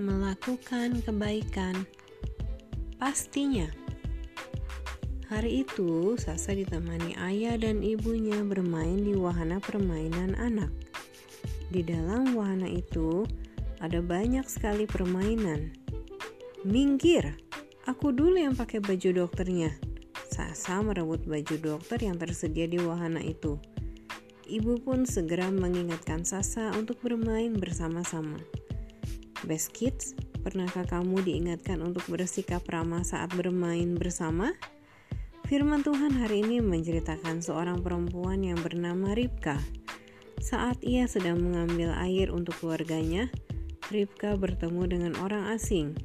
melakukan kebaikan. Pastinya. Hari itu, Sasa ditemani ayah dan ibunya bermain di wahana permainan anak. Di dalam wahana itu ada banyak sekali permainan. Minggir, aku dulu yang pakai baju dokternya. Sasa merebut baju dokter yang tersedia di wahana itu. Ibu pun segera mengingatkan Sasa untuk bermain bersama-sama. Best Kids, pernahkah kamu diingatkan untuk bersikap ramah saat bermain bersama? Firman Tuhan hari ini menceritakan seorang perempuan yang bernama Ribka. Saat ia sedang mengambil air untuk keluarganya, Ribka bertemu dengan orang asing.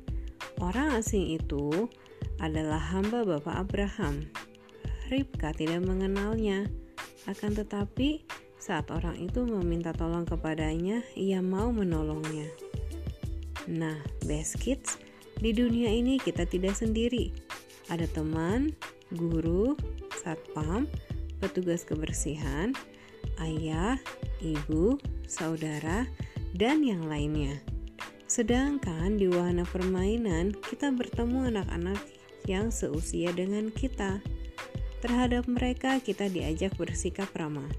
Orang asing itu adalah hamba Bapak Abraham. Ribka tidak mengenalnya, akan tetapi saat orang itu meminta tolong kepadanya, ia mau menolongnya. Nah, best kids, di dunia ini kita tidak sendiri. Ada teman, guru, satpam, petugas kebersihan, ayah, ibu, saudara, dan yang lainnya. Sedangkan di wahana permainan, kita bertemu anak-anak yang seusia dengan kita. Terhadap mereka, kita diajak bersikap ramah.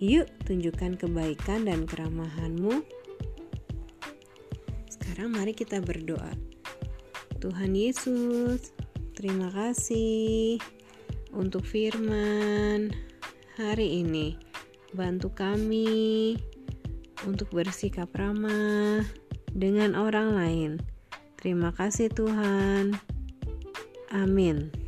Yuk, tunjukkan kebaikan dan keramahanmu. Sekarang, mari kita berdoa. Tuhan Yesus, Terima kasih untuk firman hari ini. Bantu kami untuk bersikap ramah dengan orang lain. Terima kasih, Tuhan. Amin.